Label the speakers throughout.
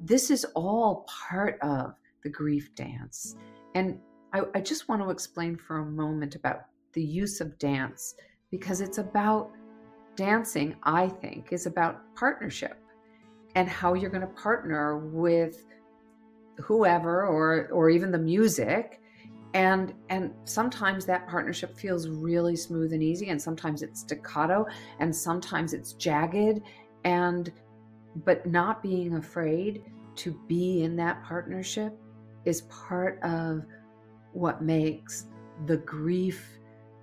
Speaker 1: this is all part of the grief dance. And I, I just want to explain for a moment about the use of dance because it's about dancing, I think, is about partnership and how you're going to partner with whoever or or even the music and and sometimes that partnership feels really smooth and easy and sometimes it's staccato and sometimes it's jagged and but not being afraid to be in that partnership is part of what makes the grief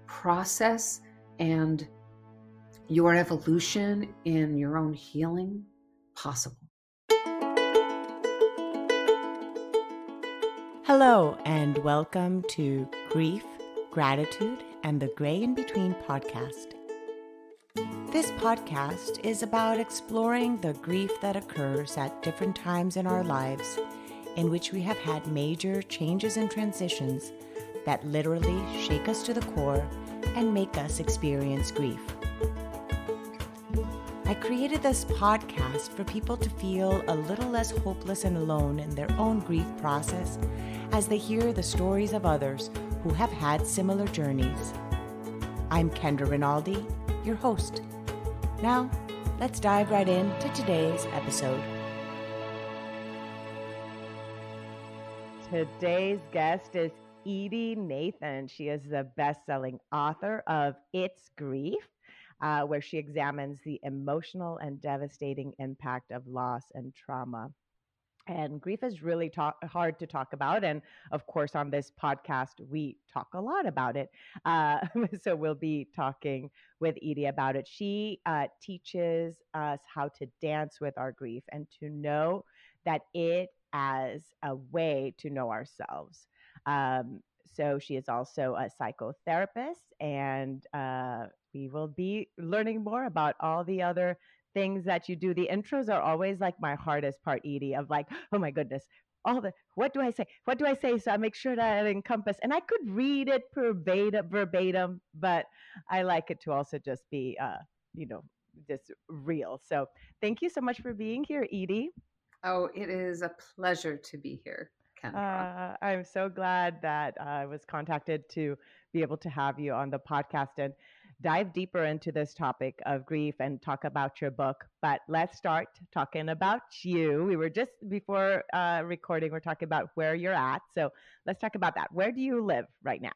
Speaker 1: process and your evolution in your own healing possible.
Speaker 2: Hello, and welcome to Grief, Gratitude, and the Gray in Between podcast. This podcast is about exploring the grief that occurs at different times in our lives in which we have had major changes and transitions that literally shake us to the core and make us experience grief. I created this podcast for people to feel a little less hopeless and alone in their own grief process as they hear the stories of others who have had similar journeys. I'm Kendra Rinaldi, your host. Now, let's dive right into today's episode. Today's guest is Edy Nathan. She is the best selling author of It's Grief, uh, where she examines the emotional and devastating impact of loss and trauma. And grief is really talk, hard to talk about. And of course, on this podcast, we talk a lot about it. Uh, so we'll be talking with Edy about it. She uh, teaches us how to dance with our grief and to know that it as a way to know ourselves. Um, so she is also a psychotherapist, and uh, we will be learning more about all the other things that you do. The intros are always like my hardest part, Edy, of like, oh my goodness, all the what do I say? What do I say? So I make sure that I encompass, and I could read it verbatim, verbatim, but I like it to also just be, uh, you know, just real. So thank you so much for being here, Edy.
Speaker 1: Oh, it is a pleasure to be here.
Speaker 2: Uh, I'm so glad that I was contacted to be able to have you on the podcast and dive deeper into this topic of grief and talk about your book. But let's start talking about you. We were just before uh, recording, we're talking about where you're at. So let's talk about that. Where do you live right now?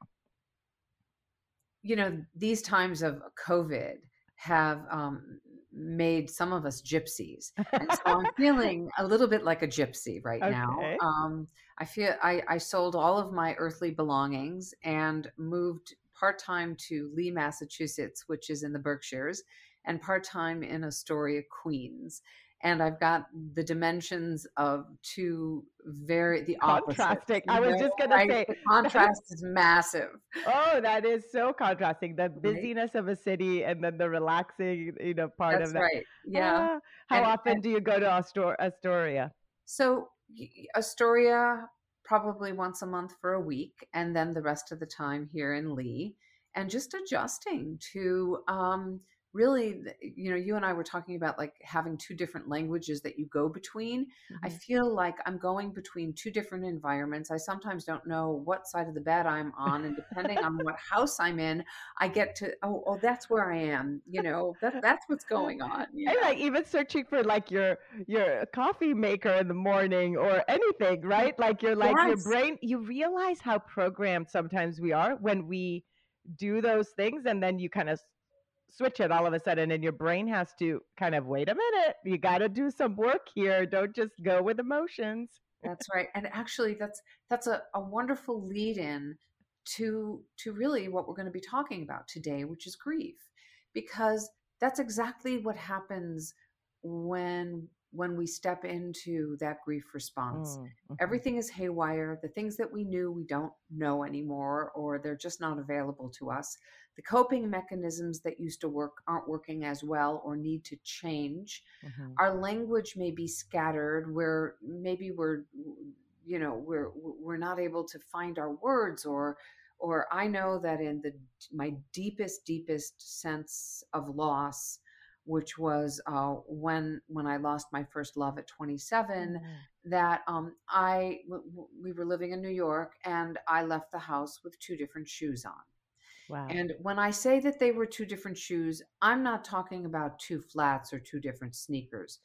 Speaker 1: You know, these times of COVID have um, made some of us gypsies. And so I'm feeling a little bit like a gypsy right okay. now. Um, I feel I, I sold all of my earthly belongings and moved part time to Lee, Massachusetts, which is in the Berkshires, and part time in Astoria, Queens and I've got the dimensions of two very the
Speaker 2: contrasting. I was just gonna say
Speaker 1: the contrast is massive.
Speaker 2: Oh, that is so contrasting. The busyness right? of a city and then the relaxing, you know, part
Speaker 1: That's
Speaker 2: of that.
Speaker 1: Right. Yeah.
Speaker 2: Ah, how and, often and, do you go to Astor- Astoria?
Speaker 1: So Astoria probably once a month for a week, and then the rest of the time here in Lee, and just adjusting to um, really you know you and i were talking about like having two different languages that you go between. Mm-hmm. i feel like i'm going between two different environments. I sometimes don't know what side of the bed i'm on and depending on what house i'm in i get to oh, oh that's where i am you know? That, that's what's going on
Speaker 2: and like even searching for like your your coffee maker in the morning or anything right? Like you're like yes. your brain you realize how programmed sometimes we are when we do those things and then you kind of switch it all of a sudden and your brain has to kind of wait a minute you got to do some work here. Don't just go with emotions.
Speaker 1: That's right and actually that's that's a, a wonderful lead in to to really what we're going to be talking about today which is grief because that's exactly what happens when when we step into that grief response. Mm, mm-hmm. Everything is haywire. The things that we knew, we don't know anymore, or they're just not available to us. The coping mechanisms that used to work aren't working as well or need to change. Mm-hmm. Our language may be scattered where maybe we're you know we're we're not able to find our words or or I know that in the my deepest deepest sense of loss which was uh, when when I lost my first love at 27.
Speaker 2: Mm.
Speaker 1: That um, I w- we were living in New York, and I left the house with two different shoes on.
Speaker 2: Wow.
Speaker 1: And when I say that they were two different shoes, I'm not talking about two flats or two different sneakers.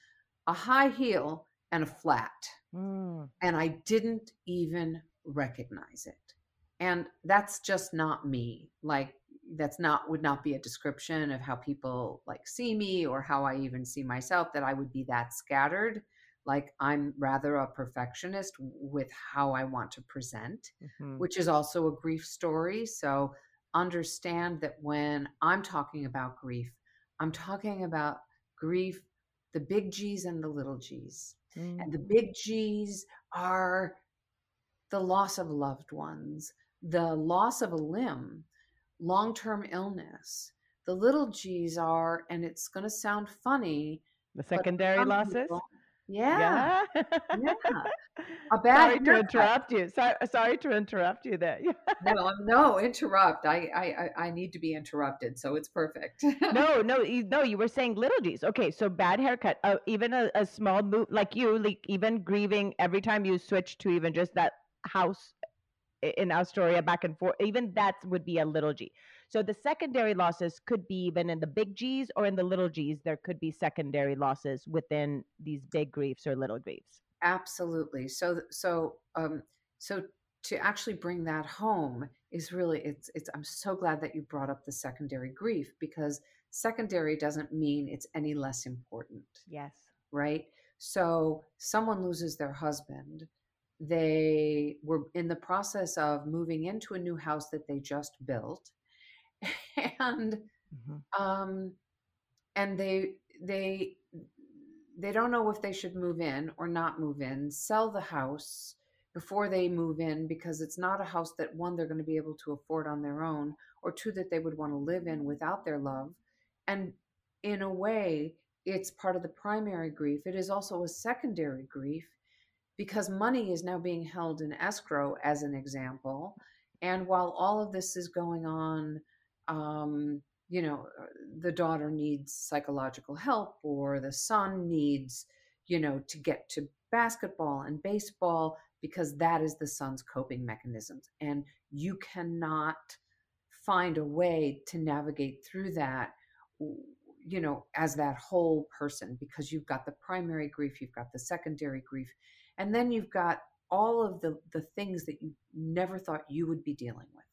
Speaker 1: A high heel and a flat.
Speaker 2: Mm.
Speaker 1: And I didn't even recognize it. And that's just not me. Like that's not would not be a description of how people like see me or how I even see myself that I would be that scattered. Like I'm rather a perfectionist with how I want to present,
Speaker 2: Mhm.
Speaker 1: which is also a grief story. So understand that when I'm talking about grief, I'm talking about grief, the big G's and the little G's. And the
Speaker 2: Mm.
Speaker 1: big G's are the loss of loved ones, the loss of a limb, long term illness. The little G's are, and it's going to sound funny,
Speaker 2: The secondary losses?
Speaker 1: people, yeah,
Speaker 2: Yeah.
Speaker 1: yeah, a bad
Speaker 2: Sorry to interrupt you. Sorry, sorry to interrupt you there.
Speaker 1: No, no, interrupt. I, I, I need to be interrupted, so it's perfect.
Speaker 2: no, no, you, no. You were saying little G's. Okay, so bad haircut. Uh, even a, a small move, like you, like even grieving every time you switch to even just that house in Astoria back and forth. Even that would be a little G. So the secondary losses could be even in the big G's or in the little G's. There could be secondary losses within these big griefs or little griefs.
Speaker 1: Absolutely. So so um so to actually bring that home is really it's it's I'm so glad that you brought up the secondary grief because secondary doesn't mean it's any less important,
Speaker 2: Yes.
Speaker 1: right? So someone loses their husband, they were in the process of moving into a new house that they just built and
Speaker 2: Mhm.
Speaker 1: um and they they they don't know if they should move in or not move in sell the house before they move in because it's not a house that one they're going to be able to afford on their own or two that they would want to live in without their love and in a way it's part of the primary grief it is also a secondary grief because money is now being held in escrow as an example. And while all of this is going on um, you know the daughter needs psychological help or the son needs you know to get to basketball and baseball because that is the son's coping mechanisms. And you cannot find a way to navigate through that you know as that whole person because you've got the primary grief you've got the secondary grief and then you've got all of the the things that you never thought you would be dealing with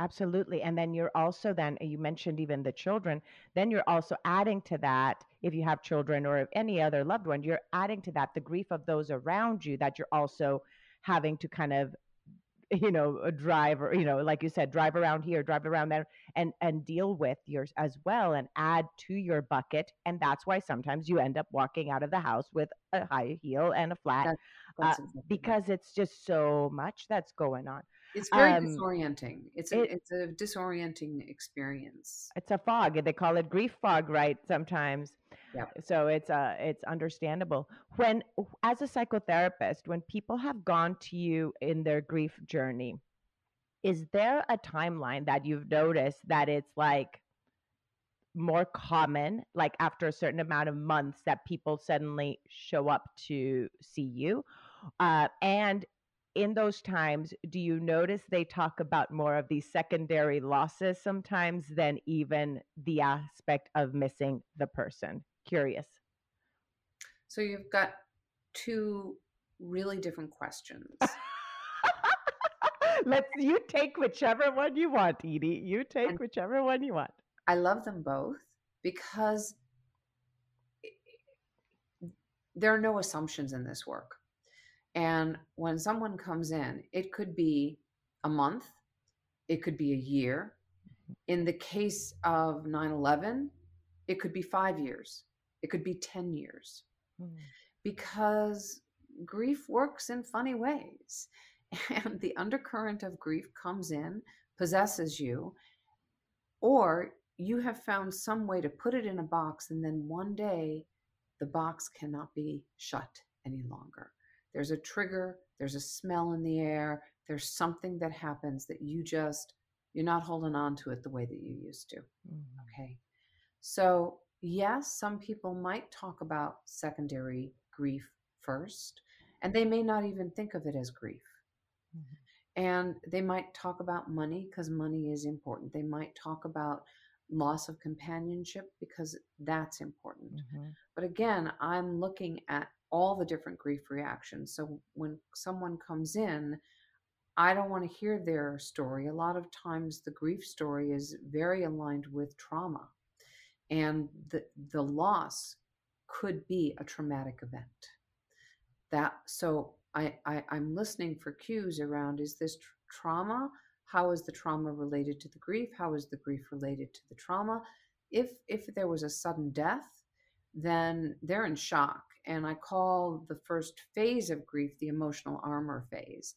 Speaker 2: Absolutely. And then you're also then you mentioned even the children, then you're also adding to that if you have children or any other loved one, you're adding to that the grief of those around you that you're also having to kind of you know drive or you know like you said drive around here drive around there and and deal with yours as well and add to your bucket and that's why sometimes you end up walking out of the house with a high heel and a flat Uh,
Speaker 1: that's exactly right.
Speaker 2: because it's just so much that's going on.
Speaker 1: It's very
Speaker 2: um,
Speaker 1: disorienting. It's a
Speaker 2: it-
Speaker 1: it's a disorienting experience.
Speaker 2: It's a fog they call it grief fog right sometimes.
Speaker 1: Yep.
Speaker 2: so it's uh it's understandable. When as a psychotherapist when people have gone to you in their grief journey is there a timeline that you've noticed that it's like more common like after a certain amount of months that people suddenly show up to see you uh, and in those times do you notice they talk about more of these secondary losses sometimes than even the aspect of missing the person? Curious.
Speaker 1: So you've got two really different questions.
Speaker 2: Let's you take whichever one you want edy. You take
Speaker 1: And-
Speaker 2: whichever one you want.
Speaker 1: I love them both because there are no assumptions in this work. And when someone comes in, it could be a month, it could be a year. Mm-hmm. In the case of 9 11, it could be five years, it could be 10 years, hmm. because grief works in funny ways. And the undercurrent of grief comes in, possesses you, or you have found some way to put it in a box, and then one day the box cannot be shut any longer. There's a trigger, there's a smell in the air, there's something that happens that you just, you're not holding on to it the way that you used to.
Speaker 2: Mm.
Speaker 1: Okay. So yes, some people might talk about secondary grief first, and they may not even think of it as grief. Mm-hmm. And they might talk about money because money is important. They might talk about loss of companionship because that's important. Mm-hmm. But again, I'm looking at all the different grief reactions. So when someone comes in, I don't want to hear their story. A lot of times the grief story is very aligned with trauma. And the the loss could be a traumatic event. That so I, I I'm listening for cues around is this tr- trauma? How is the trauma related to the grief? How is the grief related to the trauma? If if there was a sudden death, then they're in shock. And I call the first phase of grief the emotional armor phase.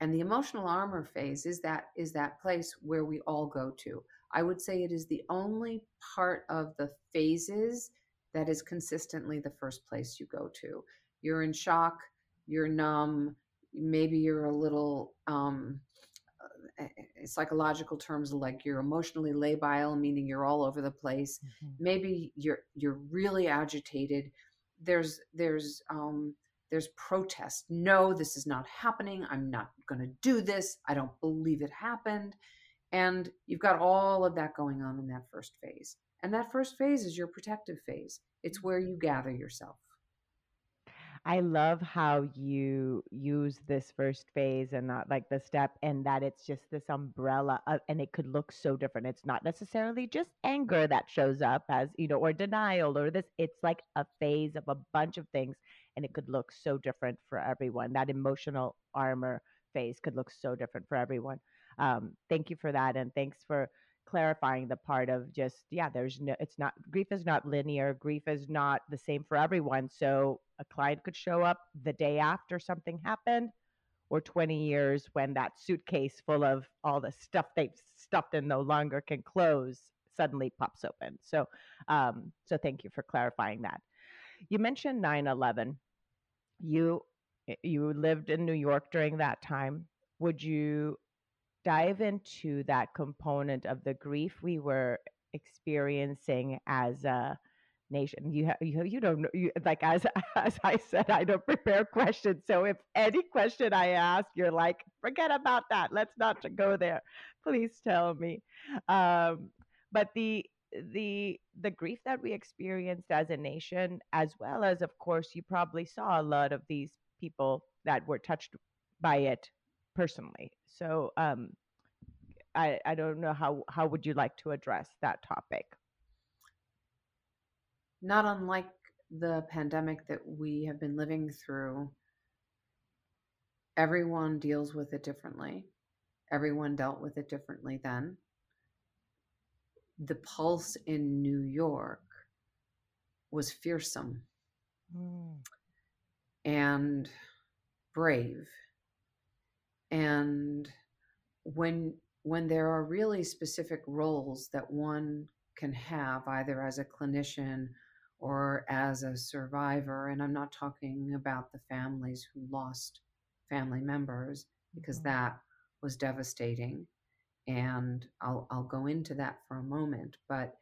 Speaker 1: And the emotional armor phase is that is that place where we all go to. I would say it is the only part of the phases that is consistently the first place you go to. You're in shock, you're numb, maybe you're a little um, psychological terms like you're emotionally labile meaning you're all over the place mm-hmm. maybe you're you're really agitated there's there's um there's protest. No this is not happening. I'm not going to do this. I don't believe it happened. And you've got all of that going on in that first phase. And that first phase is your protective phase. It's where you gather yourself
Speaker 2: I love how you use this first phase and not like the step, and that it's just this umbrella, of, and it could look so different. It's not necessarily just anger that shows up as, you know, or denial or this. It's like a phase of a bunch of things, and it could look so different for everyone. That emotional armor phase could look so different for everyone. Um, thank you for that, and thanks for clarifying the part of just yeah there's no it's not grief is not linear grief is not the same for everyone. So a client could show up the day after something happened or 20 years when that suitcase full of all the stuff they've stuffed and no longer can close suddenly pops open. So um so thank you for clarifying that. You mentioned 9-11 you you lived in new york during that time. Would you dive into that component of the grief we were experiencing as a nation. You ha- you, you don't know you, like as as I said, I don't prepare questions. So if any question I ask, you're like, forget about that. Let's not go there. Please tell me. Um, but the the the grief that we experienced as a nation, as well as of course, you probably saw a lot of these people that were touched by it personally. So um, I, I don't know how, how would you like to address that topic?
Speaker 1: Not unlike the pandemic that we have been living through, everyone deals with it differently. Everyone dealt with it differently then. The pulse in New York was fearsome mm. and brave and when when there are really specific roles that one can have either as a clinician or as a survivor and i'm not talking about the families who lost family members because mm-hmm. that was devastating and I'll, I'll go into that for a moment but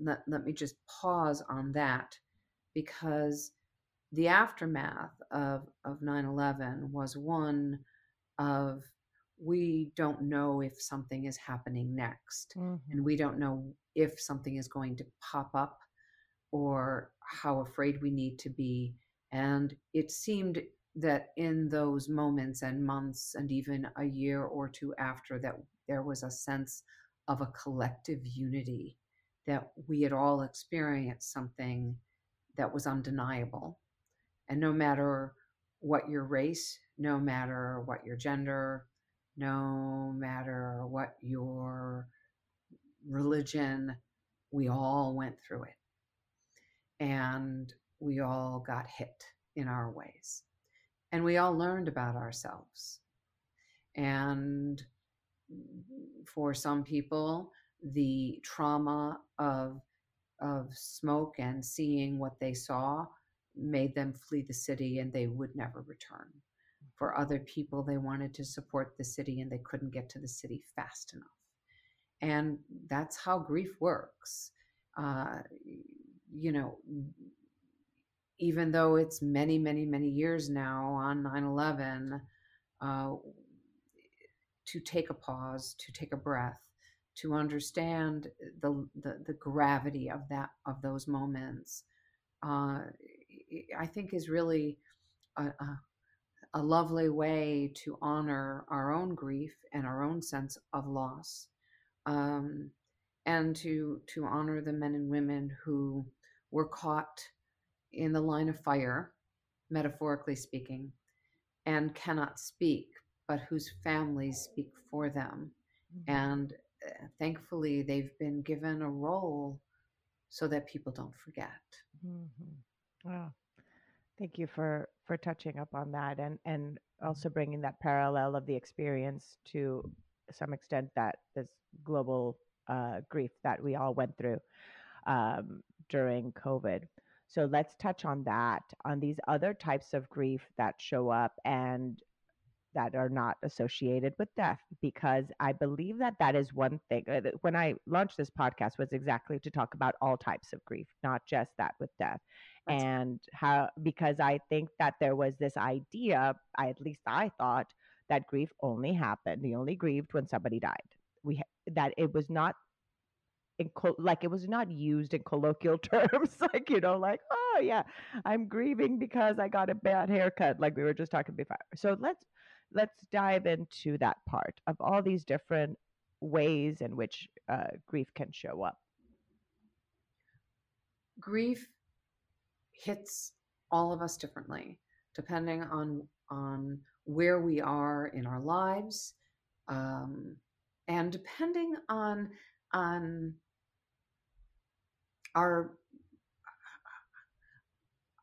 Speaker 1: let, let me just pause on that because the aftermath of, of 9-11 was one of we don't know if something is happening next mm-hmm. and we don't know if something is going to pop up or how afraid we need to be and it seemed that in those moments and months and even a year or two after that there was a sense of a collective unity that we had all experienced something that was undeniable and no matter what your race, no matter what your gender, no matter what your religion, we all went through it. And we all got hit in our ways. And we all learned about ourselves. And for some people, the trauma of, of smoke and seeing what they saw made them flee the city and they would never return. For other people, they wanted to support the city and they couldn't get to the city fast enough. And that's how grief works. uh, you know, even though it's many, many, many years now on 9 11, uh, to take a pause, to take a breath, to understand the, the, the gravity of that of those moments, uh, I think is really a, a, a lovely way to honor our own grief and our own sense of loss, um, and to to honor the men and women who were caught in the line of fire, metaphorically speaking, and cannot speak, but whose families speak for them. Mm-hmm. And uh, thankfully, they've been given a role so that people don't forget.
Speaker 2: Mm-hmm. Wow. Thank you for for touching up on that and and also bringing that parallel of the experience to some extent that this global uh, grief that we all went through um, during COVID. So let's touch on that, on these other types of grief that show up and that are not associated with death, because I believe that that is one thing. Uh, when I launched this podcast, was exactly to talk about all types of grief, not just that with death, That's and how because I think that there was this idea, I at least I thought that grief only happened, you only grieved when somebody died. We that it was not in co- like it was not used in colloquial terms like you know like oh yeah i'm grieving because i got a bad haircut like we were just talking before so let's let's dive into that part of all these different ways in which uh, grief can show up
Speaker 1: grief hits all of us differently depending on on where we are in our lives um, and depending on on our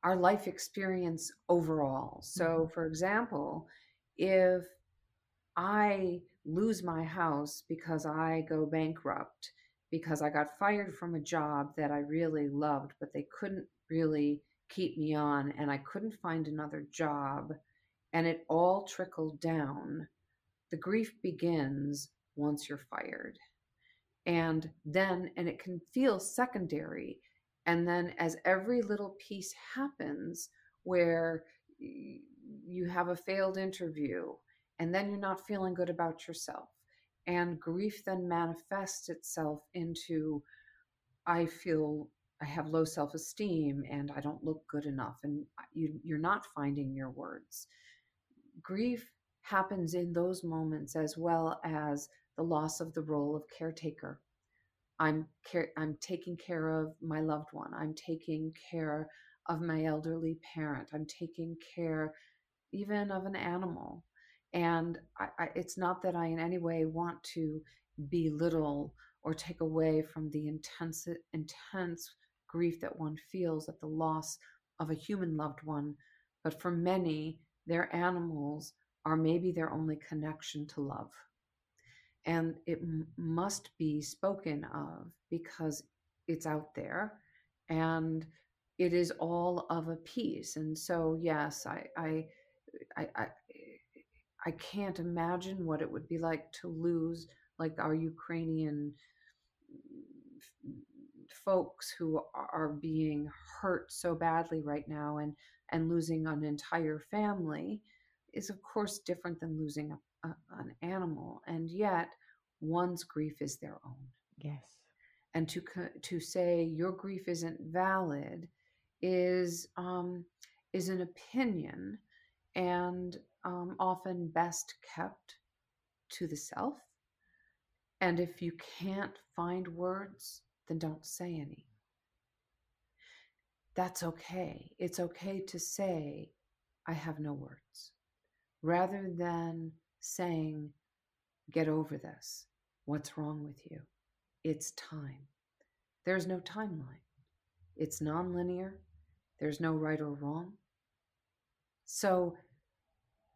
Speaker 1: our life experience overall. So, mm-hmm. for example, if I lose my house because I go bankrupt, because I got fired from a job that I really loved, but they couldn't really keep me on, and I couldn't find another job, and it all trickled down, the grief begins once you're fired. And then and it can feel secondary and then as every little piece happens where you have a failed interview and then you're not feeling good about yourself and grief then manifests itself into i feel i have low self-esteem and i don't look good enough and you, you're not finding your words grief happens in those moments as well as the loss of the role of caretaker. I'm care, I'm taking care of my loved one. I'm taking care of my elderly parent. I'm taking care even of an animal. And I, I, it's not that I in any way want to belittle or take away from the intense intense grief that one feels at the loss of a human loved one. But for many, their animals are maybe their only connection to love and it m- must be spoken of because it's out there and it is all of a piece and so yes i i i, I, I can't imagine what it would be like to lose like our ukrainian folks who are being hurt so badly right now and and losing an entire family is of course different than losing a a, an animal, and yet one's grief is their own.
Speaker 2: Yes.
Speaker 1: And to to say your grief isn't valid is um, is an opinion, and um, often best kept to the self. And if you can't find words, then don't say any. That's okay. It's okay to say, I have no words, rather than saying, Get over this. What's wrong with you? It's time. There's no timeline. It's nonlinear. There's no right or wrong. So,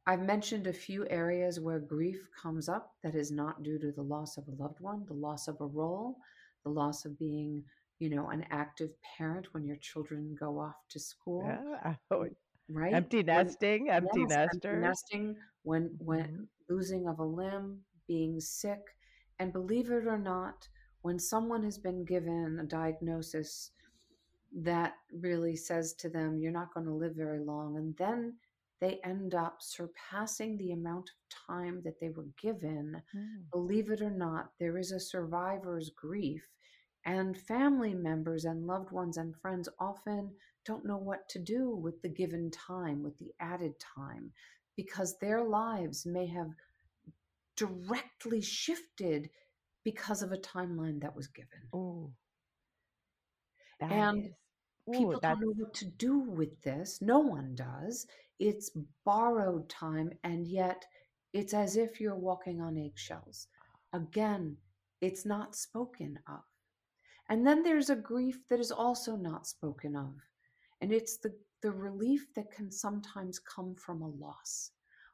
Speaker 1: I've mentioned a few areas where grief comes up that is not due to the loss of a loved one, the loss of a role, the loss of being, you know, an active parent when your children go off to school.
Speaker 2: Yeah. Oh, right? Empty nesting, when, empty yes, nester.
Speaker 1: Empty nesting, when when mm-hmm. losing of a limb, being sick, and believe it or not, when someone has been given a diagnosis that really says to them, You're not going to live very long, and then they end up surpassing the amount of time that they were given. Mm. Believe it or not, there is a survivor's grief, and family members and loved ones and friends often don't know what to do with the given time, with the added time, because their lives may have directly shifted because of a timeline that was given.
Speaker 2: Ooh.
Speaker 1: and is, ooh, people don't know what to do with this. No one does. It's borrowed time, and yet it's as if you're walking on eggshells. Ah. Again, it's not spoken of. And then there's a grief that is also not spoken of. And it's the, the relief that can sometimes come from a loss,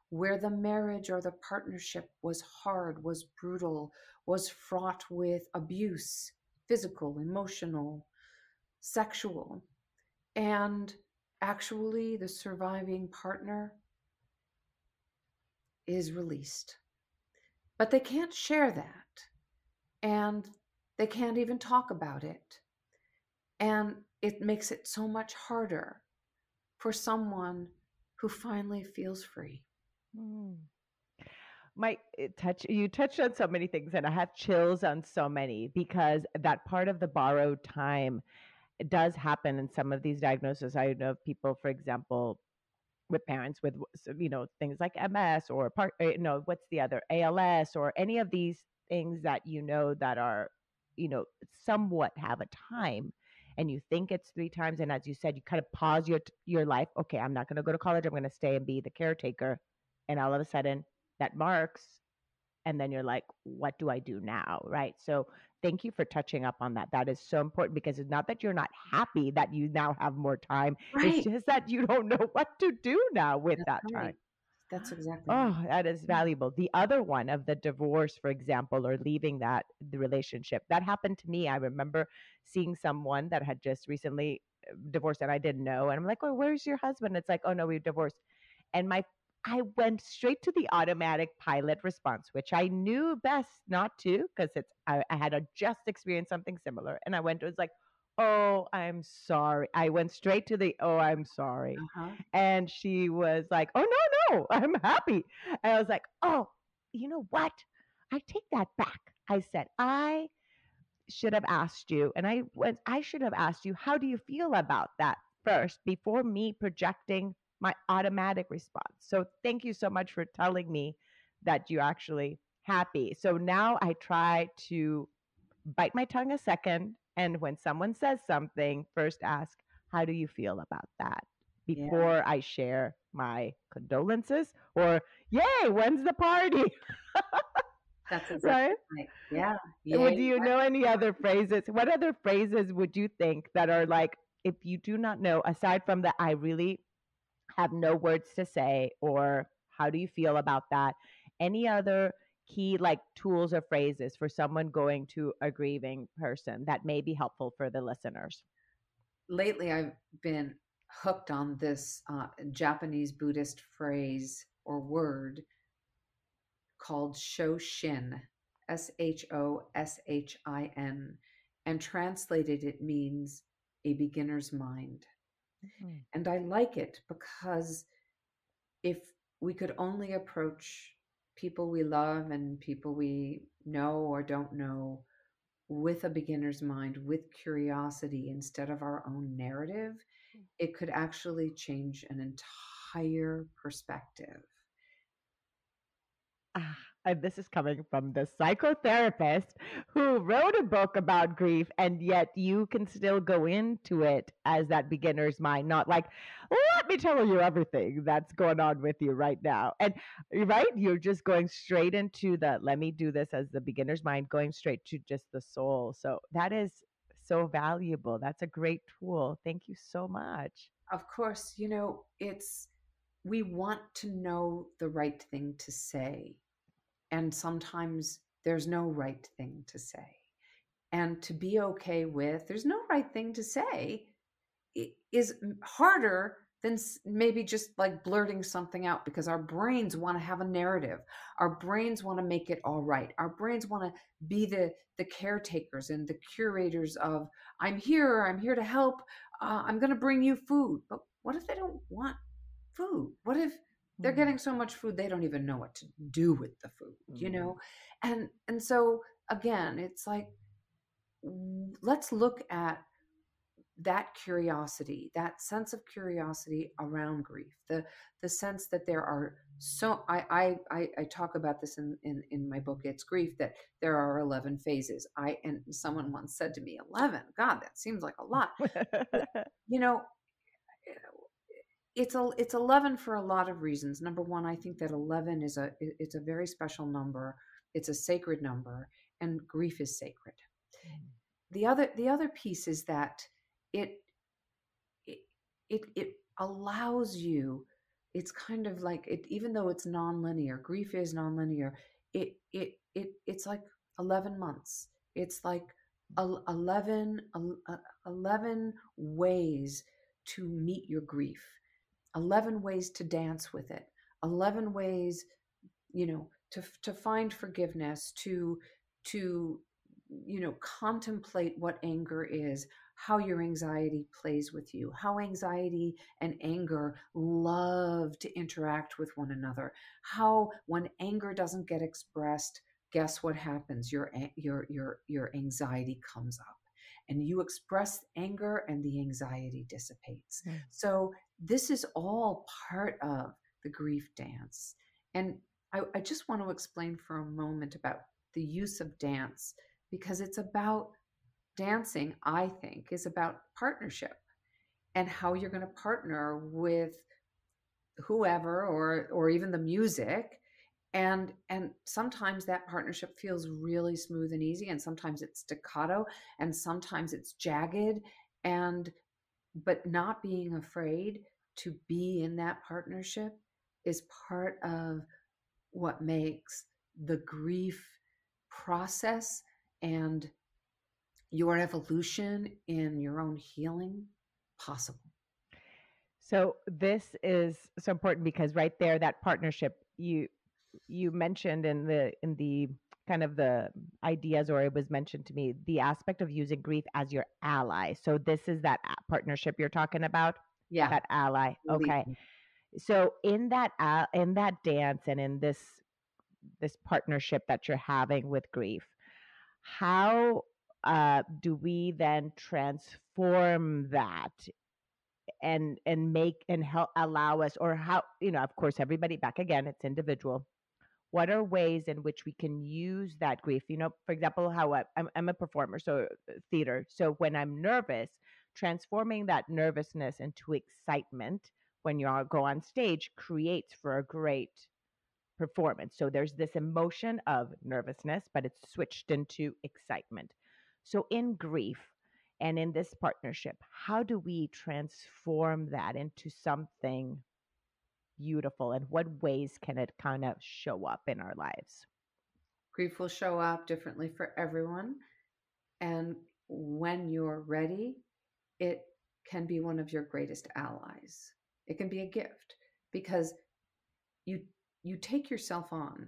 Speaker 1: where the marriage or the partnership was hard, was brutal, was fraught with abuse, physical, emotional, sexual. And actually, the surviving partner is released. But they can't share that. And they can't even talk about it. And it makes it so much harder for someone who finally feels free.
Speaker 2: Mm. My touch, you touched on so many things, and I have chills on so many because that part of the borrowed time does happen in some of these diagnoses. I know people, for example, with parents with you know things like MS or part, you eh, know, what's the other ALS or any of these things that you know that are you know somewhat have a time and you think it's three times and as you said you kind of pause your your life okay i'm not going to go to college. I'm going to stay and be the caretaker. And all of a sudden that marks and then you're like what do i do now? Right? So thank you for touching up on that that is so important because it's not that you're not happy that you now have more time right. it's just that you don't know what to do now with That's that right. time
Speaker 1: that's exactly.
Speaker 2: Oh, right. that is valuable. The other one of the divorce, for example, or leaving that the relationship, that happened to me. I remember seeing someone that had just recently uh, divorced and I didn't know. And I'm like, oh, where's your husband? It's like, oh no, we divorced. And my I went straight to the automatic pilot response, which I knew best not to because it's I, I had a just experienced something similar. And I went, it was like, oh, I'm sorry. I went straight to the, oh, I'm sorry. Uh-huh. And she was like, oh, no, no, I'm happy. And I was like, oh, you know what? I take that back. I said, I should have asked you, and I went, I should have asked you, how do you feel about that first before me projecting my automatic response? So thank you so much for telling me that you're actually happy. So now I try to bite my tongue a second and when someone says something, first ask, how do you feel about that? Before yeah. I share my condolences or, yay, when's the party?
Speaker 1: That's exactly right. right. Yeah.
Speaker 2: Do you know any other phrases? What other phrases would you think that are like, if you do not know, aside from that, I really have no words to say, or how do you feel about that? Any other key like tools or phrases for someone going to a grieving person that may be helpful for the listeners?
Speaker 1: Lately, I've been hooked on this uh, Japanese Buddhist phrase or word called Shoshin, S H O S H I N, and translated it means a beginner's mind. Mm-hmm. And I like it because if we could only approach people we love and people we know or don't know with a beginner's mind, with curiosity instead of our own narrative, hmm. it could actually change an entire perspective.
Speaker 2: Ah, and this is coming from the psychotherapist who wrote a book about grief and yet you can still go into it as that beginner's mind not like let me tell you everything that's going on with you right now. And right you're just going straight into the let me do this as the beginner's mind going straight to just the soul. So that is so valuable. That's a great tool. Thank you so much.
Speaker 1: Of course you know it's we want to know the right thing to say and sometimes there's no right thing to say. And to be okay with there's no right thing to say is harder than maybe just like blurting something out because our brains want to have a narrative. Our brains want to make it all right. Our brains want to be the the caretakers and the curators of i'm here i'm here to help uh, i'm going to bring you food. But what if they don't want food? What if they're mm. getting so much food they don't even know what to do with the food mm. you know and and so again it's like let's look at that curiosity that sense of curiosity around grief the the sense that there are so i i i, talk about this in, in in my book it's grief that there are 11 phases i and someone once said to me 11 god that seems like a lot you know it's a it's 11 for a lot of reasons. Number one i think that 11 is a it's a very special number. It's a sacred number and grief is sacred. Mm. the other the other piece is that it it it, it allows you it's kind of like it even though it's nonlinear grief is nonlinear it it it it's like 11 months. It's like 11 11 ways to meet your grief 11 ways to dance with it 11 ways you know to to find forgiveness to to you know contemplate what anger is how your anxiety plays with you, how anxiety and anger love to interact with one another, how when anger doesn't get expressed, guess what happens? Your your your your anxiety comes up and you express anger and the anxiety dissipates. Mm. So this is all part of the grief dance. And I, I just want to explain for a moment about the use of dance because it's about dancing, I think, is about partnership and how you're going to partner with whoever or or even the music and and sometimes that partnership feels really smooth and easy and sometimes it's staccato and sometimes it's jagged and but not being afraid to be in that partnership is part of what makes the grief process and your evolution in your own healing possible.
Speaker 2: So this is so important because right there that partnership you you mentioned in the in the kind of the ideas or it was mentioned to me the aspect of using grief as your ally. So this is that partnership you're talking about?
Speaker 1: Yeah.
Speaker 2: That ally. Okay. So in that uh, in that dance and in this this partnership that you're having with grief, how uh, do we then transform that and and make and help allow us or how you know of course everybody back again it's individual what are ways in which we can use that grief? You know for example how I, I'm, I'm a performer so uh, theater. So when i'm nervous transforming that nervousness into excitement when you go on stage creates for a great performance. So there's this emotion of nervousness but it's switched into excitement. So, in grief and in this partnership, how do we transform that into something beautiful? And what ways can it kind of show up in our lives?
Speaker 1: Grief will show up differently for everyone. And when you're ready, it can be one of your greatest allies. It can be a gift because you you take yourself on.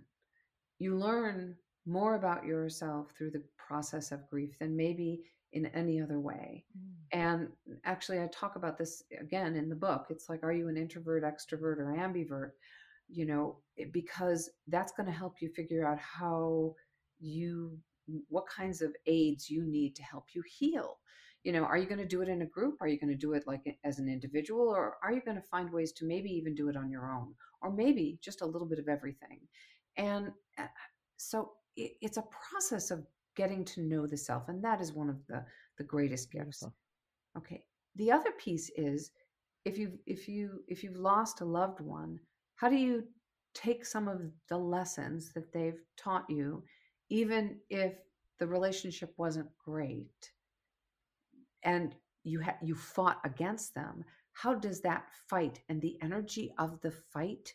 Speaker 1: You learn more about yourself through the process of grief than maybe in any other way. Mm. And actually, I talk about this again in the book. It's like, are you an introvert, extrovert, or ambivert? You know, because that's going to help you figure out how you, what kinds of aids you need to help you heal. You know, are you going to do it in a group? Are you going to do it like as an individual? Or are you going to find ways to maybe even do it on your own? Or maybe just a little bit of everything. And uh, so it's a process of getting to know the self and that is one of the the greatest gifts. Okay the other piece is if you if you if you've lost a loved one how do you take some of the lessons that they've taught you even if the relationship wasn't great and you had you fought against them how does that fight and the energy of the fight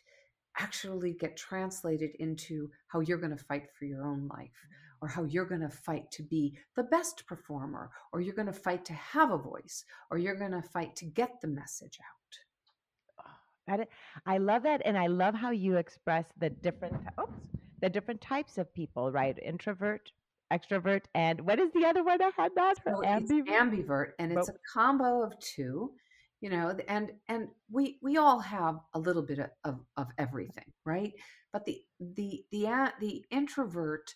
Speaker 1: actually get translated into how you're going to fight for your own life or how you're going to fight to be the best performer or you're going to fight to have a voice or you're going to fight to get the message out ah,
Speaker 2: That I love that, and I love how you express the different oops, the different types of people, right? Introvert, extrovert, and what is the other one I had not?
Speaker 1: So ambivert. ambivert, and it's a combo of two. You know, and and we we all have a little bit of, of, of everything, right? But the the the the introvert,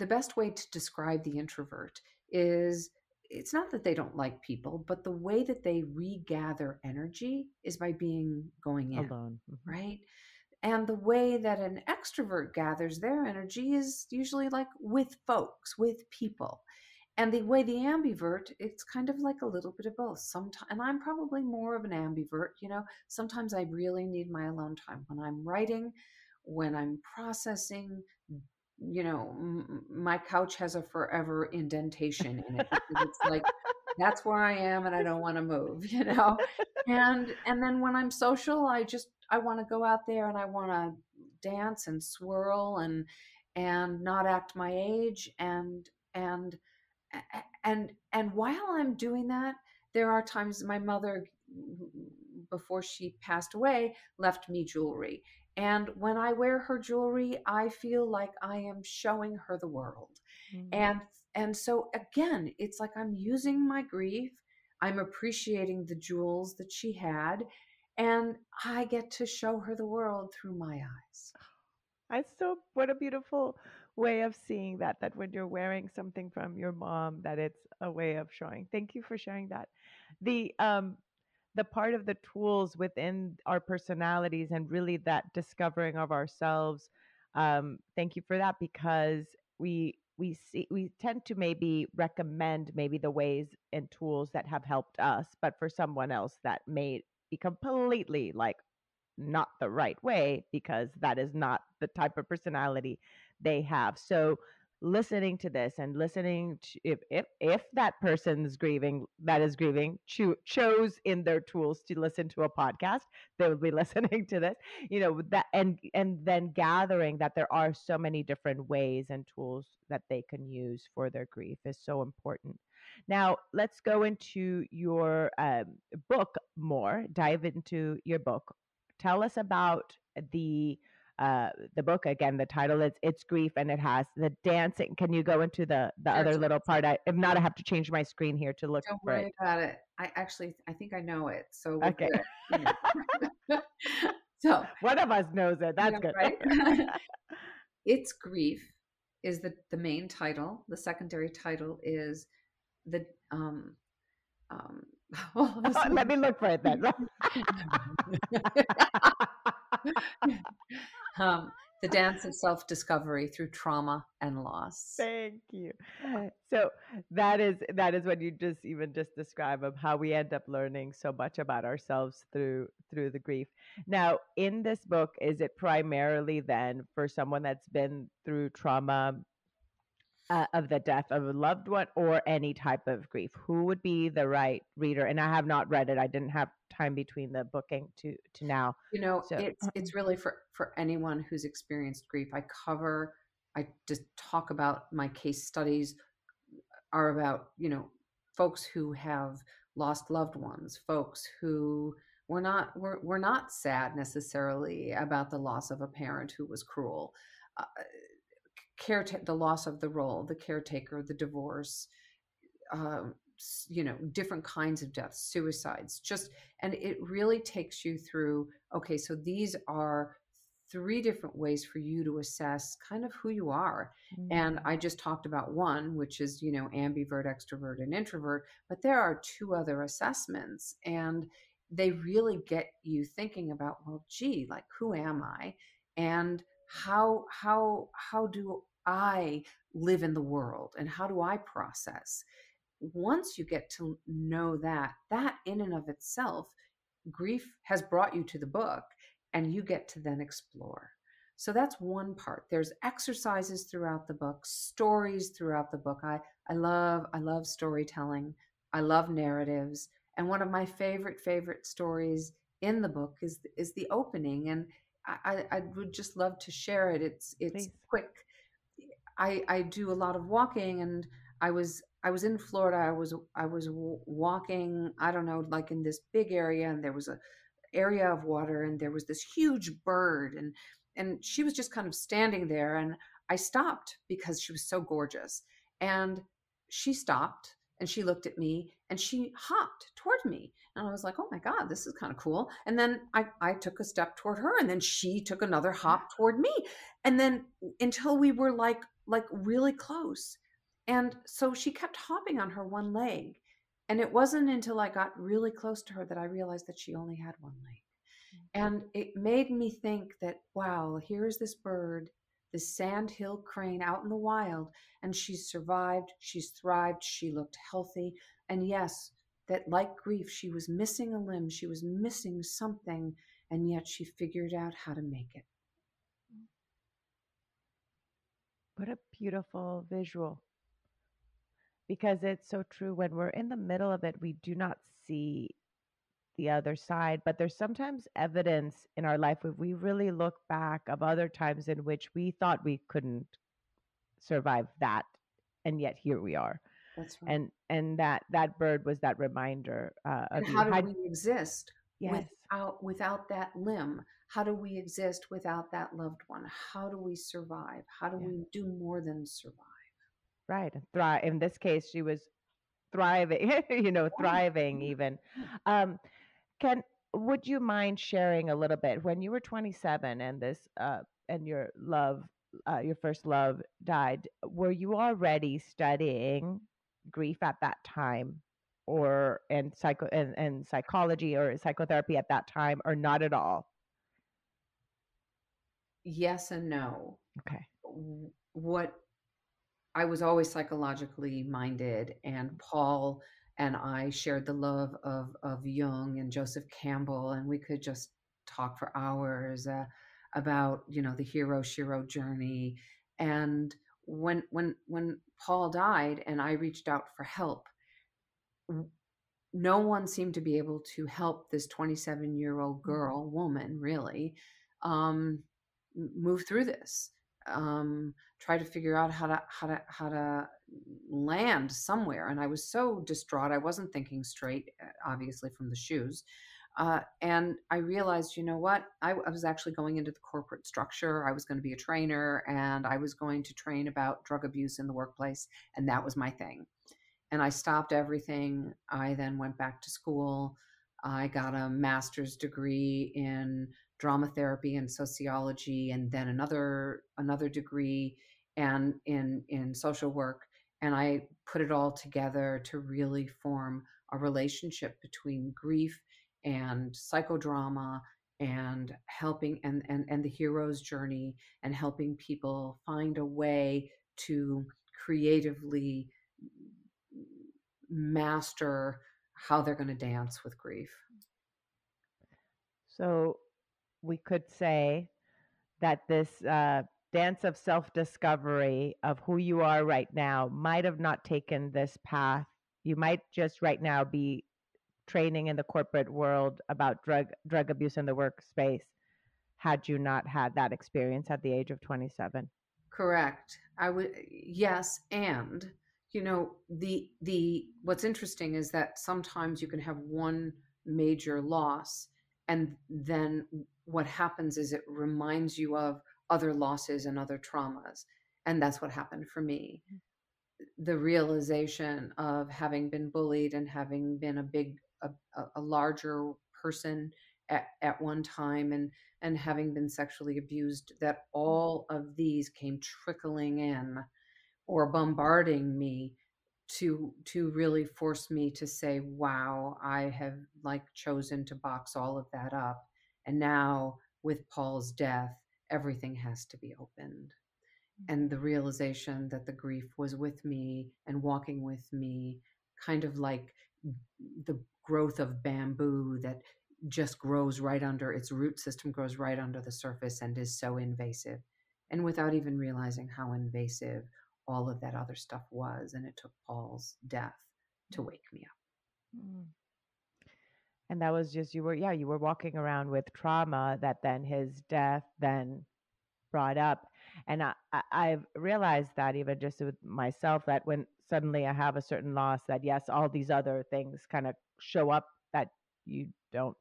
Speaker 1: the best way to describe the introvert is it's not that they don't like people, but the way that they regather energy is by being going in,
Speaker 2: alone, mm-hmm.
Speaker 1: right? And the way that an extrovert gathers their energy is usually like with folks, with people. And the way the ambivert, it's kind of like a little bit of both. Sometimes, and I'm probably more of an ambivert. You know, sometimes I really need my alone time when I'm writing, when I'm processing, you know, m- my couch has a forever indentation in it it's like that's where I am and I don't want to move, you know. And and then when I'm social, I just I want to go out there and I want to dance and swirl and and not act my age and and and and while I'm doing that, there are times my mother before she passed away left me jewelry and when I wear her jewelry, I feel like I am showing her the world. Mm-hmm. And and so again, it's like I'm using my grief, I'm appreciating the jewels that she had, and I get to show her the world through my eyes.
Speaker 2: I so what a beautiful way of seeing that that when you're wearing something from your mom that it's a way of showing. Thank you for sharing that. The um the part of the tools within our personalities and really that discovering of ourselves um, thank you for that because we we see we tend to maybe recommend maybe the ways and tools that have helped us but for someone else that may be completely like not the right way because that is not the type of personality they have. So listening to this and listening to if if if that person's grieving that is grieving cho- chose in their tools to listen to a podcast they would be listening to this you know that and and then gathering that there are so many different ways and tools that they can use for their grief is so important. Now let's go into your um, book more dive into your book. Tell us about the uh, the book again. The title is "It's Grief," and it has the dancing. Can you go into the the other little part? I, if not, I have to change my screen here to look.
Speaker 1: Don't
Speaker 2: worry
Speaker 1: it. about it. I actually, I think I know it. So
Speaker 2: okay. so one of us knows it. That's good.
Speaker 1: Right? it's grief is the the main title. The secondary title is the um um.
Speaker 2: Well, Let me look for it then.
Speaker 1: Um, the dance of self discovery through trauma and loss.
Speaker 2: Thank you. So that is that is what you just even just describe of how we end up learning so much about ourselves through through the grief. Now, in this book, is it primarily then for someone that's been through trauma uh, of the death of a loved one or any type of grief? Who would be the right reader? And I have not read it. I didn't have time between the booking to to now.
Speaker 1: You know, so. it's it's really for for anyone who's experienced grief. I cover. I just talk about my case studies are about you know folks who have lost loved ones, folks who were not were, were not sad necessarily about the loss of a parent who was cruel. Uh, careta- the loss of the role, the caretaker, the divorce, um, you know, different kinds of deaths, suicides, just, and it really takes you through, okay, so these are three different ways for you to assess kind of who you are. Mm-hmm. And I just talked about one, which is, you know, ambivert, extrovert, and introvert, but there are two other assessments. And they really get you thinking about, well, gee, like, who am I? And how how how do I live in the world and how do I process? Once you get to know that, that in and of itself, grief has brought you to the book and you get to then explore. So that's one part. There's exercises throughout the book, stories throughout the book. I, I love I love storytelling. I love narratives. And one of my favorite favorite stories in the book is is the opening and I, I would just love to share it. It's it's Please. quick I I do a lot of walking, and I was I was in Florida. I was I was walking. I don't know, like in this big area, and there was a area of water and there was this huge bird and and she was just kind of standing there and I stopped because she was so gorgeous. And she stopped and she looked at me and she hopped toward me. And I was like, oh my God, this is kind of cool. And then I, I took a step toward her and then she took another hop toward me. And then until we were like, like really close. And so she kept hopping on her one leg. And it wasn't until I got really close to her that I realized that she only had one leg. Mm. And it made me think that, wow, here's this bird this sandhill crane out in the wild and she's survived she's thrived she looked healthy and yes that like grief she was missing a limb she was missing something and yet she figured out how to make it
Speaker 2: what a beautiful visual because it's so true when we're in the middle of it we do not see the other side, but there's sometimes evidence in our life if we really look back of other times in which we thought we couldn't survive that and yet here we are.
Speaker 1: That's right.
Speaker 2: And and that that bird was that reminder uh,
Speaker 1: of how do we exist yes. without without that limb? How do we exist without that loved one? How do we survive? How do yeah. we do more than survive?
Speaker 2: Right. Thrive. In this case, she was thriving, you know, thriving even. Um, can would you mind sharing a little bit when you were 27 and this uh, and your love, uh, your first love died? Were you already studying grief at that time, or and psycho and, and psychology or psychotherapy at that time, or not at all?
Speaker 1: Yes and no.
Speaker 2: Okay.
Speaker 1: What I was always psychologically minded, and Paul and I shared the love of of Jung and Joseph Campbell, and we could just talk for hours uh, about you know the hero shiro journey. And when when when Paul died, and I reached out for help, no one seemed to be able to help this 27 year old mm-hmm. girl, woman, really, um, move through this um, try to figure out how to how to how to land somewhere. And I was so distraught. I wasn't thinking straight, uh, obviously from the shoes. Uh, and I realized, you know what? I, I, was actually going into the corporate structure. I was going to be a trainer and I was going to train about drug abuse in the workplace. And that was my thing. And I stopped everything. I then went back to school. I got a master's degree in drama therapy and sociology and then another another degree and in in social work and i put it all together to really form a relationship between grief and psychodrama and helping and, and and the hero's journey and helping people find a way to creatively master how they're going to dance with grief.
Speaker 2: So we could say that this uh, dance of self discovery of who you are right now might have not taken this path. You might just right now be training in the corporate world about drug drug abuse in the workspace had you not had that experience at the age of 27
Speaker 1: correct i would yes and you know the the what's interesting is that sometimes you can have one major loss and then what happens is it reminds you of other losses and other traumas and that's what happened for me mm. the realization of having been bullied and having been a big a, a larger person at, at one time and and having been sexually abused that mm. all of these came trickling in or bombarding me to to really force me to say wow i have like chosen to box all of that up and now, with Paul's death, everything has to be opened. And the realization that the grief was with me and walking with me, kind of like the growth of bamboo that just grows right under its root system, grows right under the surface and is so invasive. And without even realizing how invasive all of that other stuff was. And it took Paul's death to wake me up.
Speaker 2: Mm and that was just you were yeah you were walking around with trauma that then his death then brought up and I, I have realized that even just with myself that when suddenly i have a certain loss that yes all these other things kind of show up that you don't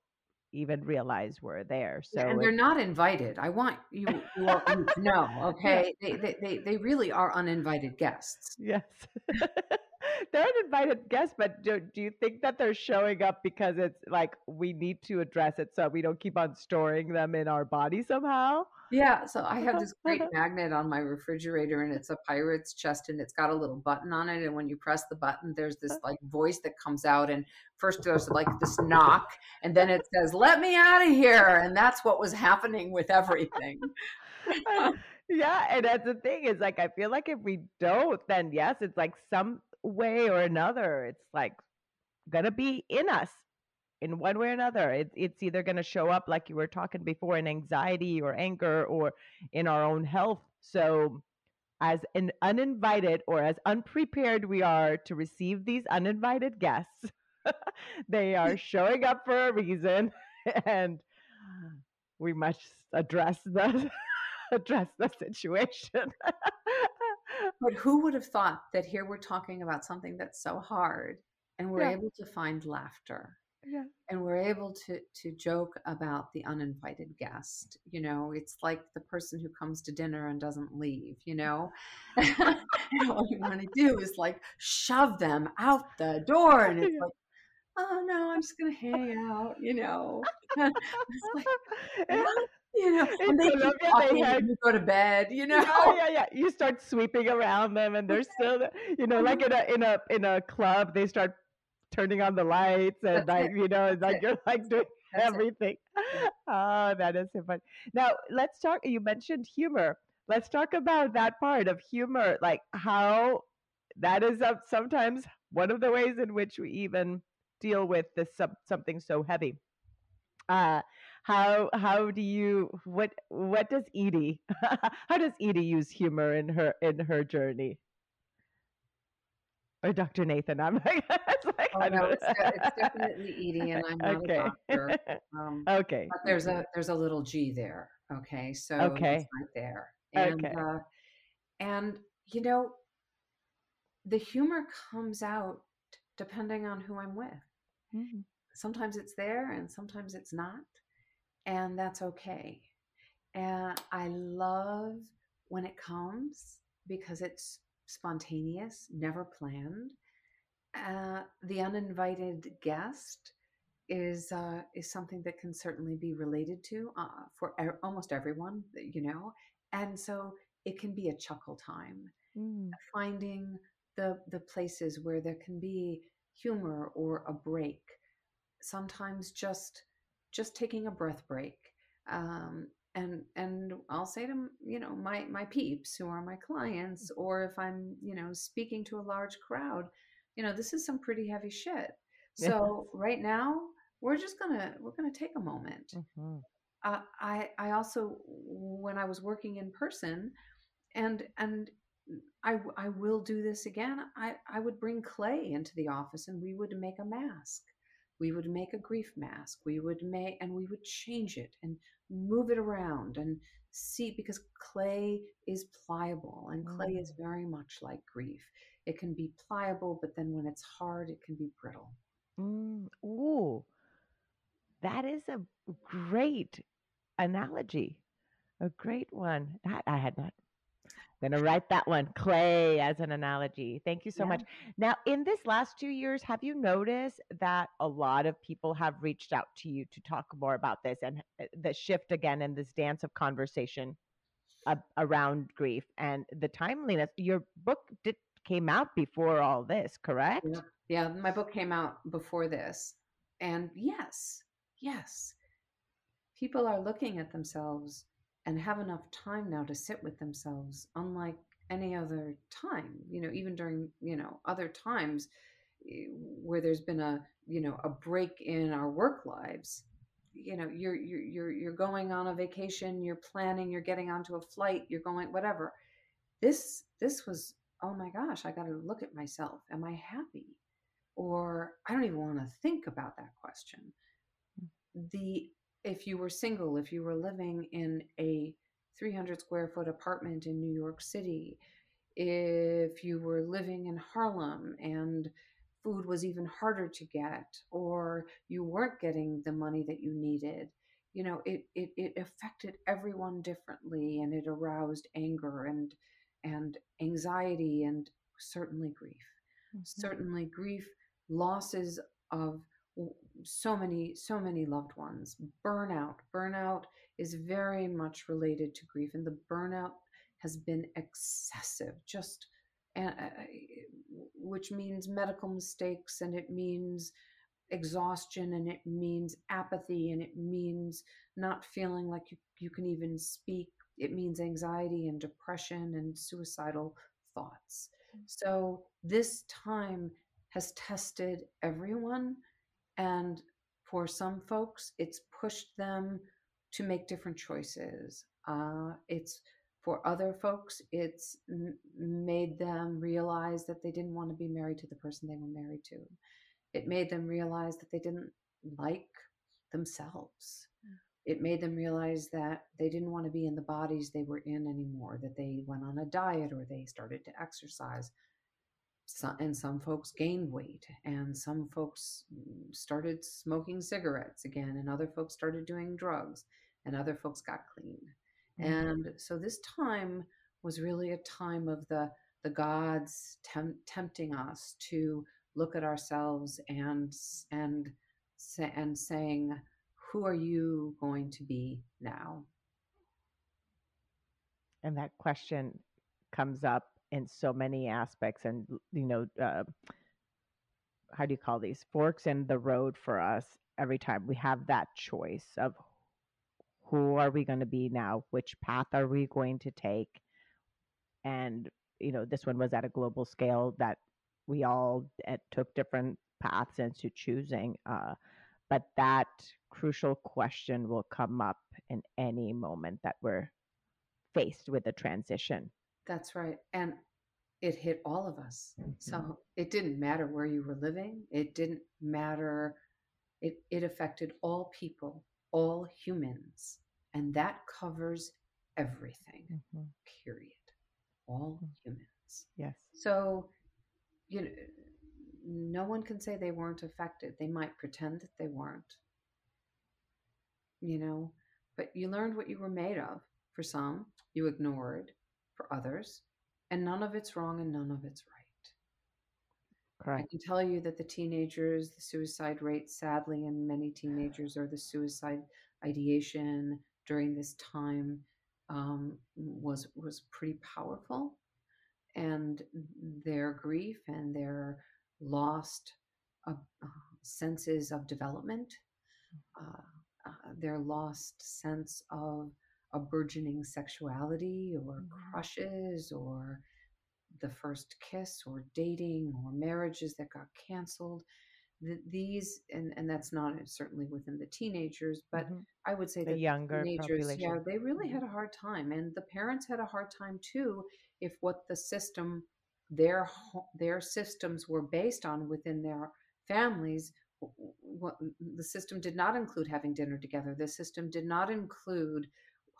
Speaker 2: even realize were there. So
Speaker 1: and they're not invited. I want you, you all to know, okay? They, they, they, they really are uninvited guests.
Speaker 2: Yes. they're an invited guest, but do, do you think that they're showing up because it's like we need to address it so we don't keep on storing them in our body somehow?
Speaker 1: Yeah, so I have this great magnet on my refrigerator and it's a pirate's chest and it's got a little button on it and when you press the button there's this uh-huh. like voice that comes out and first there's like this knock and then it says let me out of here and that's what was happening with everything.
Speaker 2: yeah, and that's the thing is like I feel like if we don't then yes, it's like some way or another it's like going to be in us in one way or another. It, it's either going to show up, like you were talking before, in anxiety or anger or in our own health. So, as an uninvited or as unprepared we are to receive these uninvited guests, they are showing up for a reason, and we must address the address the situation.
Speaker 1: But who would have thought that here we're talking about something that's so hard, and we're yeah. able to find laughter
Speaker 2: yeah.
Speaker 1: and we're able to to joke about the uninvited guest you know? It's like the person who comes to dinner and doesn't leave you know? And all you want to do is like shove them out the door and it's like oh no i'm just gonna hang out you know? Like, you know, and they, they had, you go to bed, you know.
Speaker 2: Yeah, yeah, yeah. You start sweeping around them, and they're still, you know, like in a in a in a club, they start turning on the lights and That's like it. you know That's like it. you're like doing That's everything. Oh, that is so fun. Now let's talk. You mentioned humor. Let's talk about that part of humor, like how that is up sometimes one of the ways in which we even deal with this something so heavy. Uh, how how do you what what does Edy how does Edy use humor in her in her journey? or Dr. Nathan. I'm like,
Speaker 1: it's like oh, no, it's, it's, definitely Edy, and I'm not okay. a doctor.
Speaker 2: Um, okay.
Speaker 1: But there's a there's a little G there. Okay, so
Speaker 2: okay.
Speaker 1: it's right there. And,
Speaker 2: okay. Uh,
Speaker 1: and you know, the humor comes out depending on who I'm with. Mm-hmm. Sometimes it's there, and sometimes it's not, and that's okay. And I love when it comes because it's spontaneous, never planned. Uh, the uninvited guest is uh, is something that can certainly be related to uh, for er- almost everyone, you know, and so it can be a chuckle time, mm. finding the the places where there can be humor or a break. Sometimes just just taking a breath break um, and and I'll say to you know my my peeps who are my clients, mm-hmm. or if I'm you know speaking to a large crowd, you know this is some pretty heavy shit. So right now we're just gonna we're gonna take a moment. Mm-hmm. Uh, I I also when I was working in person, and and I I will do this again. I I would bring clay into the office and we would make a mask. We would make a grief mask. We would make and we would change it and move it around and see because clay is pliable and clay mm. is very much like grief. It can be pliable, but then when it's hard, it can be brittle.
Speaker 2: Mm. Ooh, that is a great analogy. A great one. That I had not I'm going to write that one, clay, as an analogy. Thank you so yeah. much. Now, in this last two years, have you noticed that a lot of people have reached out to you to talk more about this and uh, the shift again in this dance of conversation uh, around grief and the timeliness? Your book did, came out before all this, correct?
Speaker 1: Yeah. yeah, my book came out before this. And yes, yes, people are looking at themselves and have enough time now to sit with themselves unlike any other time you know even during you know other times eh, where there's been a you know a break in our work lives you know you're you're you're, you're going on a vacation you're planning you're getting onto a flight you're going whatever. This this was oh my gosh i got to look at myself. Am i happy? Or i don't even want to think about that question. The if you were single, if you were living in a 300 square foot apartment in New York City, if you were living in Harlem and food was even harder to get or you weren't getting the money that you needed you know it, it it affected everyone differently and it aroused anger and and anxiety and certainly grief mm-hmm. certainly grief losses of so many so many loved ones. Burnout burnout is very much related to grief and the burnout has been excessive just and which means medical mistakes and it means exhaustion and it means apathy and it means not feeling like you, you can even speak. It means anxiety and depression and suicidal thoughts. Mm. so this time has tested everyone and for some folks it's pushed them to make different choices uh, it's for other folks it's m- made them realize that they didn't want to be married to the person they were married to it made them realize that they didn't like themselves. Mm. It made them realize that they didn't want to be in the bodies they were in anymore, that they went on a diet or they started to exercise. So, and some folks gained weight, and some folks started smoking cigarettes again, and other folks started doing drugs, and other folks got clean. Mm-hmm. And so this time was really a time of the the gods tem- tempting us to look at ourselves and and and saying who are you going to be now
Speaker 2: and that question comes up in so many aspects and you know uh, how do you call these forks in the road for us every time we have that choice of who are we going to be now which path are we going to take and you know this one was at a global scale that we all uh, took different paths into choosing. Uh, but that crucial question will come up in any moment that we're faced with a transition.
Speaker 1: That's right. And it hit all of us. Mm-hmm. So it didn't matter where you were living, it didn't matter. It, it affected all people, all humans. And that covers everything, mm-hmm. period. All mm. humans.
Speaker 2: Yes.
Speaker 1: So you know, no one can say they weren't affected. They might pretend that they weren't, you know, but you learned what you were made of. For some, you ignored. For others, and none of it's wrong and none of it's right. Correct. I can tell you that the teenagers, the suicide rate, sadly, in many teenagers, or the suicide ideation during this time um, was was pretty powerful and their grief and their lost uh, uh, senses of development, uh, uh, their lost sense of a burgeoning sexuality or mm-hmm. crushes or the first kiss or dating or marriages that got canceled the, these and and that's not certainly within the teenagers but mm-hmm. i would say
Speaker 2: the
Speaker 1: that
Speaker 2: younger
Speaker 1: teenagers
Speaker 2: population.
Speaker 1: yeah they really
Speaker 2: mm-hmm.
Speaker 1: had a hard time and the parents had a hard time too if what the system their their systems were based on within their families what the system did not include having dinner together the system did not include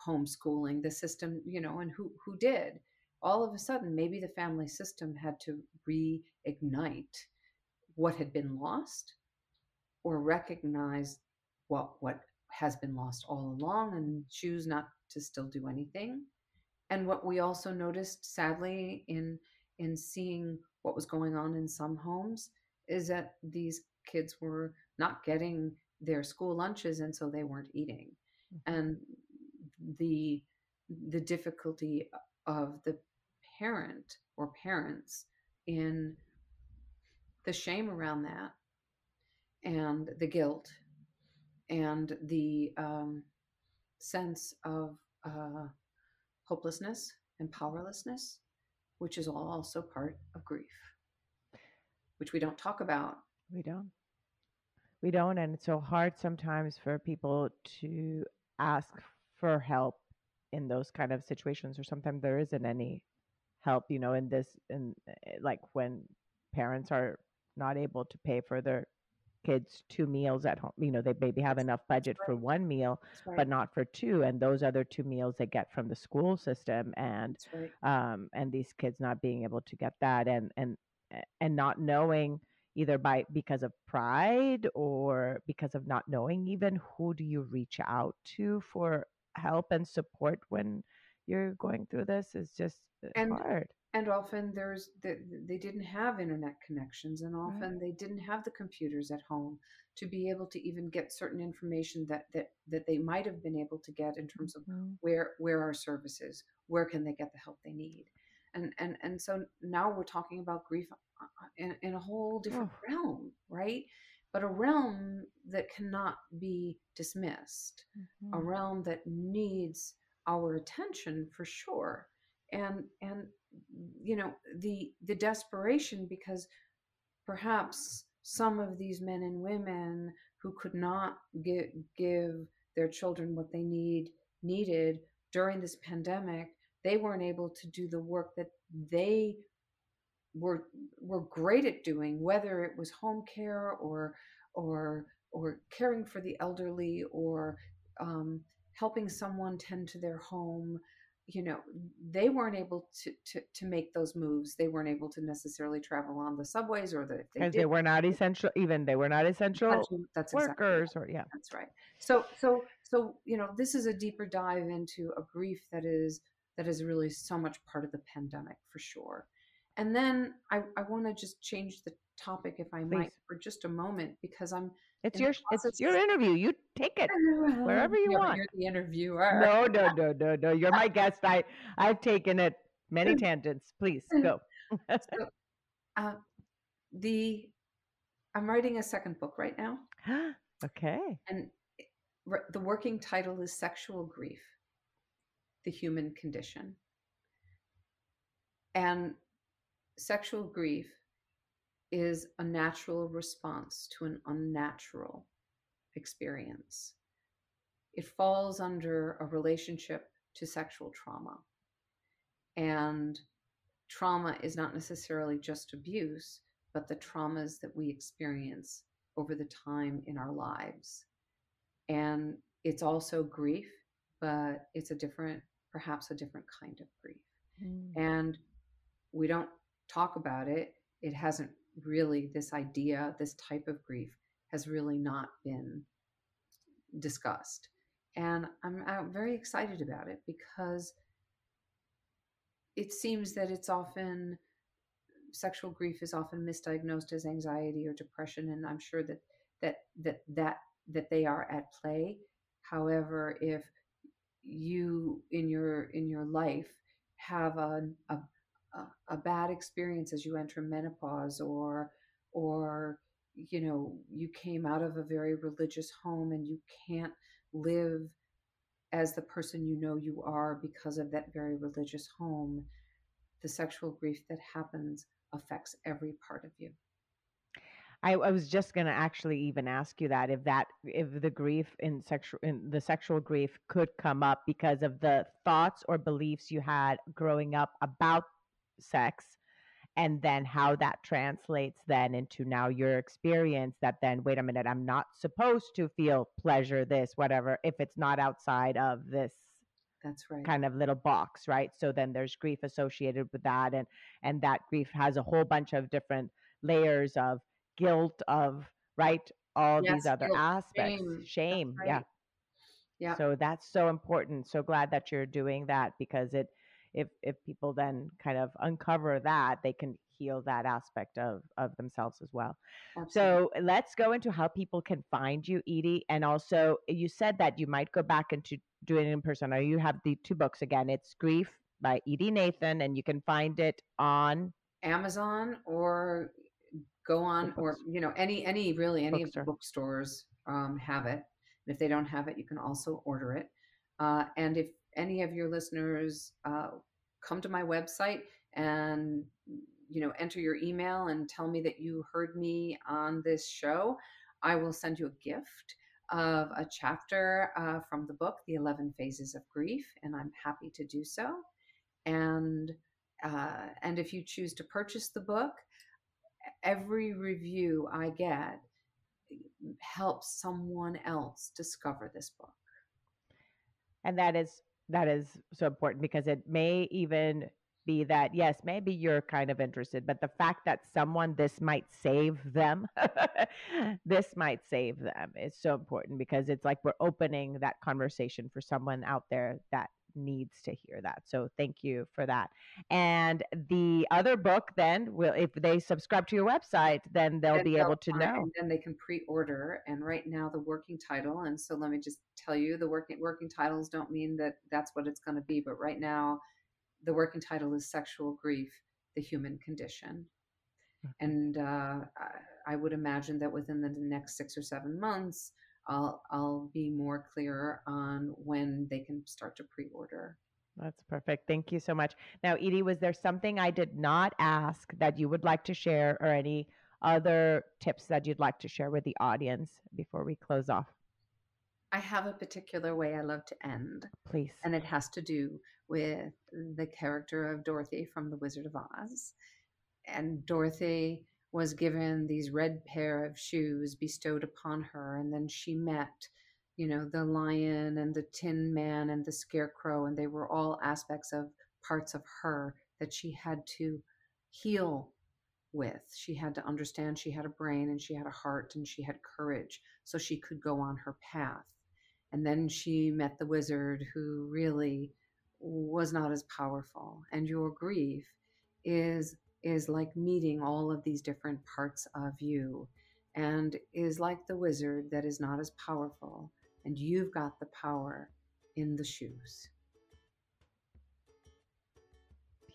Speaker 1: homeschooling the system you know and who who did. All of a sudden maybe the family system had to reignite what had been lost or recognize what what has been lost all along and choose not to still do anything. And what we also noticed sadly in in seeing what was going on in some homes is that these kids were not getting their school lunches and so they weren't eating. Mm-hmm. and the the difficulty of the parent or parents in the shame around that and the guilt and the um, sense of uh, hopelessness and powerlessness, which is all also part of grief, which we don't talk about.
Speaker 2: We don't. We don't. And it's so hard sometimes for people to ask for help in those kind of situations, or sometimes there isn't any help, you know, in this, in eh, like when parents are not able to pay for their kids two meals at home. You know, they maybe have enough budget right. for one meal, right. but not for two. And those other two meals they get from the school system, and right. um, and these kids not being able to get that, and and and not knowing, either by because of pride or because of not knowing even who do you reach out to for help and support when you're going through this is just uh,
Speaker 1: and
Speaker 2: hard.
Speaker 1: and often there's they, they didn't have internet connections and
Speaker 2: right.
Speaker 1: often they didn't have the computers at home to be able to even get certain information that that that they might have been able to get in terms of
Speaker 2: Mhm.
Speaker 1: where where are services where can they get the help they need. And and and so now we're talking about grief uh, uh, in, in a whole different
Speaker 2: Oh,
Speaker 1: realm right but a realm that cannot be dismissed a
Speaker 2: mhm.
Speaker 1: realm that needs our attention for sure and and you know the the desperation because perhaps some of these men and women who could not give, give their children what they need needed during this pandemic they weren't able to do the work that they were were great at doing whether it was home care or or or caring for the elderly or um, helping someone tend to their home you know they weren't able to, to to make those moves they weren't able to necessarily travel on the subways or the if they
Speaker 2: because they were not essential even they were not essential
Speaker 1: that's exactly right.
Speaker 2: workers or yeah
Speaker 1: That's right. So so so you know this is a deeper dive into a grief that is that is really so much part of the pandemic for sure. And then I I want to just change the topic if I might for just a moment because I'm
Speaker 2: it's your it's your interview. You take it wherever you
Speaker 1: but
Speaker 2: want.
Speaker 1: you're the interviewer.
Speaker 2: no no no no no. You're my guest. I i've taken it many tangents. Please go.
Speaker 1: So uh, the I'm writing a second book right now,
Speaker 2: okay.
Speaker 1: And r- the working title is Sexual Grief: The Human Condition. And sexual grief is a natural response to an unnatural experience. It falls under a relationship to sexual trauma. And trauma is not necessarily just abuse, but the traumas that we experience over the time in our lives. And it's also grief, but it's a different, perhaps a different kind of grief
Speaker 2: Mm.
Speaker 1: and we don't talk about it it hasn't really this idea this type of grief has really not been discussed. And i'm, I'm very excited about it because it seems that it's often sexual grief is often misdiagnosed as anxiety or depression and i'm sure that that that that that they are at play. However if you in your in your life have a a, a, bad experience as you enter menopause or or you know you came out of a very religious home and you can't live as the person you know you are because of that very religious home the sexual grief that happens affects every part of you.
Speaker 2: I, I was just going to actually even ask you that if that if the grief in sexual in the sexual grief could come up because of the thoughts or beliefs you had growing up about sex and then how that translates then into now your experience that then wait a minute I'm not supposed to feel pleasure this whatever if it's not outside of this
Speaker 1: that's right.
Speaker 2: kind of little box right? So then there's grief associated with that and and that grief has a whole bunch of different layers of guilt of right? All
Speaker 1: yes
Speaker 2: these other
Speaker 1: guilt
Speaker 2: aspects
Speaker 1: shame
Speaker 2: shame
Speaker 1: that's
Speaker 2: yeah.
Speaker 1: Yeah
Speaker 2: so that's so important so glad that you're doing that because it if if people then kind of uncover that they can heal that aspect of of themselves as well.
Speaker 1: Absolutely
Speaker 2: so let's go into how people can find you edy and also you said that you might go back into doing it in person. Or you have the two books again. It's grief by edy nathan and you can find it on
Speaker 1: amazon or go on or you know any any really any of the bookstores um, have it. And if they don't have it you can also order it. Uh, and if any of your listeners uh, come to my website and you know enter your email and tell me that you heard me on this show i will send you a gift of a chapter uh, from the book the 11 phases of grief and i'm happy to do so and uh, and if you choose to purchase the book every review I get helps someone else discover this book.
Speaker 2: and that is that is so important because it may even be that yes maybe you're kind of interested but the fact that someone this might save them this might save them is so important because it's like we're opening that conversation for someone out there that needs to hear that so thank you for that and the other book then will if they subscribe to your website then they'll
Speaker 1: Then
Speaker 2: be
Speaker 1: they'll
Speaker 2: able to know
Speaker 1: And then they can pre-order. And right now, the working title. And so let me just tell you, the working working titles don't mean that that's what it's going to be. But right now, the working title is "Sexual Grief: The Human Condition." And uh, I, I would imagine that within the next six or seven months, I'll I'll be more clear on when they can start to pre-order.
Speaker 2: That's perfect. Thank you so much. Now, Edy, was there something I did not ask that you would like to share or any other tips that you'd like to share with the audience before we close off?
Speaker 1: I have a particular way I love to end.
Speaker 2: Please.
Speaker 1: and it has to do with the character of Dorothy from The Wizard of Oz. And Dorothy was given these red pair of shoes bestowed upon her, and then she met, you know, the lion and the tin man and the scarecrow, and they were all aspects of parts of her that she had to heal with. She had to understand she had a brain and she had a heart and she had courage so she could go on her path. And then she met the wizard who really was not as powerful. And your grief is is like meeting all of these different parts of you and is like the wizard that is not as powerful and you've got the power in the shoes.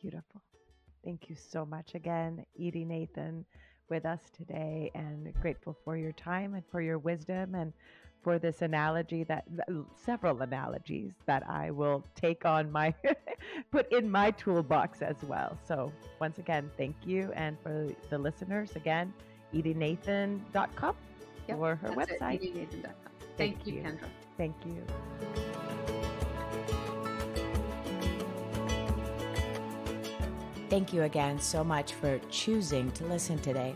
Speaker 2: Beautiful. Thank you so much again, Edy Nathan, with us today, and grateful for your time and for your wisdom and for this analogy that several analogies that I will take on my put in my toolbox as well. So once again, thank you, and for the listeners, again, edynathan.com
Speaker 1: Yep,
Speaker 2: or her
Speaker 1: That's it,
Speaker 2: website. Thank
Speaker 1: Thank you,
Speaker 2: you.
Speaker 1: Kendra.
Speaker 2: Thank you.
Speaker 3: Thank you again so much for choosing to listen today.